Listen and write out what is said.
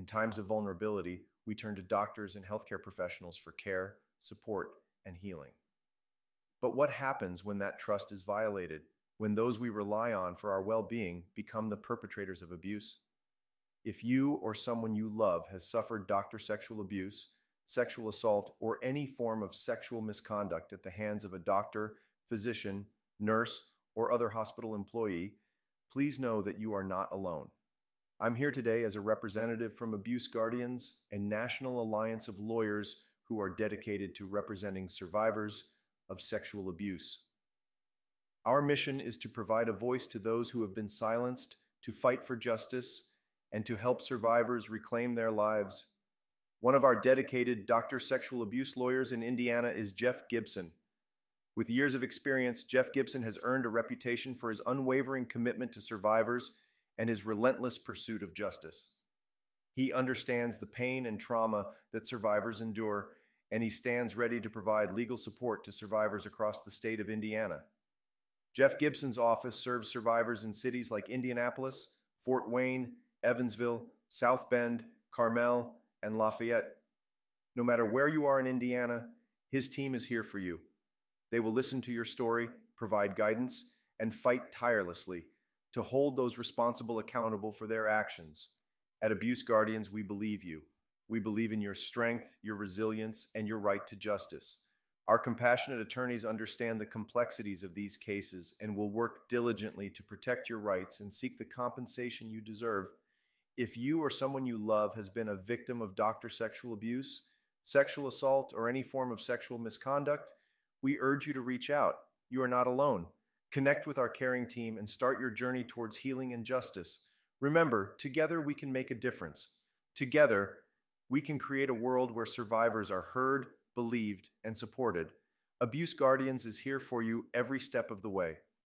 In times of vulnerability, we turn to doctors and healthcare professionals for care, support, and healing. But what happens when that trust is violated, when those we rely on for our well being become the perpetrators of abuse? If you or someone you love has suffered doctor sexual abuse, sexual assault, or any form of sexual misconduct at the hands of a doctor, physician, nurse, or other hospital employee, please know that you are not alone. I'm here today as a representative from Abuse Guardians and National Alliance of Lawyers who are dedicated to representing survivors of sexual abuse. Our mission is to provide a voice to those who have been silenced, to fight for justice, and to help survivors reclaim their lives. One of our dedicated doctor sexual abuse lawyers in Indiana is Jeff Gibson. With years of experience, Jeff Gibson has earned a reputation for his unwavering commitment to survivors and his relentless pursuit of justice. He understands the pain and trauma that survivors endure, and he stands ready to provide legal support to survivors across the state of Indiana. Jeff Gibson's office serves survivors in cities like Indianapolis, Fort Wayne, Evansville, South Bend, Carmel, and Lafayette. No matter where you are in Indiana, his team is here for you. They will listen to your story, provide guidance, and fight tirelessly to hold those responsible accountable for their actions. At Abuse Guardians, we believe you. We believe in your strength, your resilience, and your right to justice. Our compassionate attorneys understand the complexities of these cases and will work diligently to protect your rights and seek the compensation you deserve. If you or someone you love has been a victim of doctor sexual abuse, sexual assault, or any form of sexual misconduct, we urge you to reach out. You are not alone. Connect with our caring team and start your journey towards healing and justice. Remember, together we can make a difference. Together, we can create a world where survivors are heard, believed, and supported. Abuse Guardians is here for you every step of the way.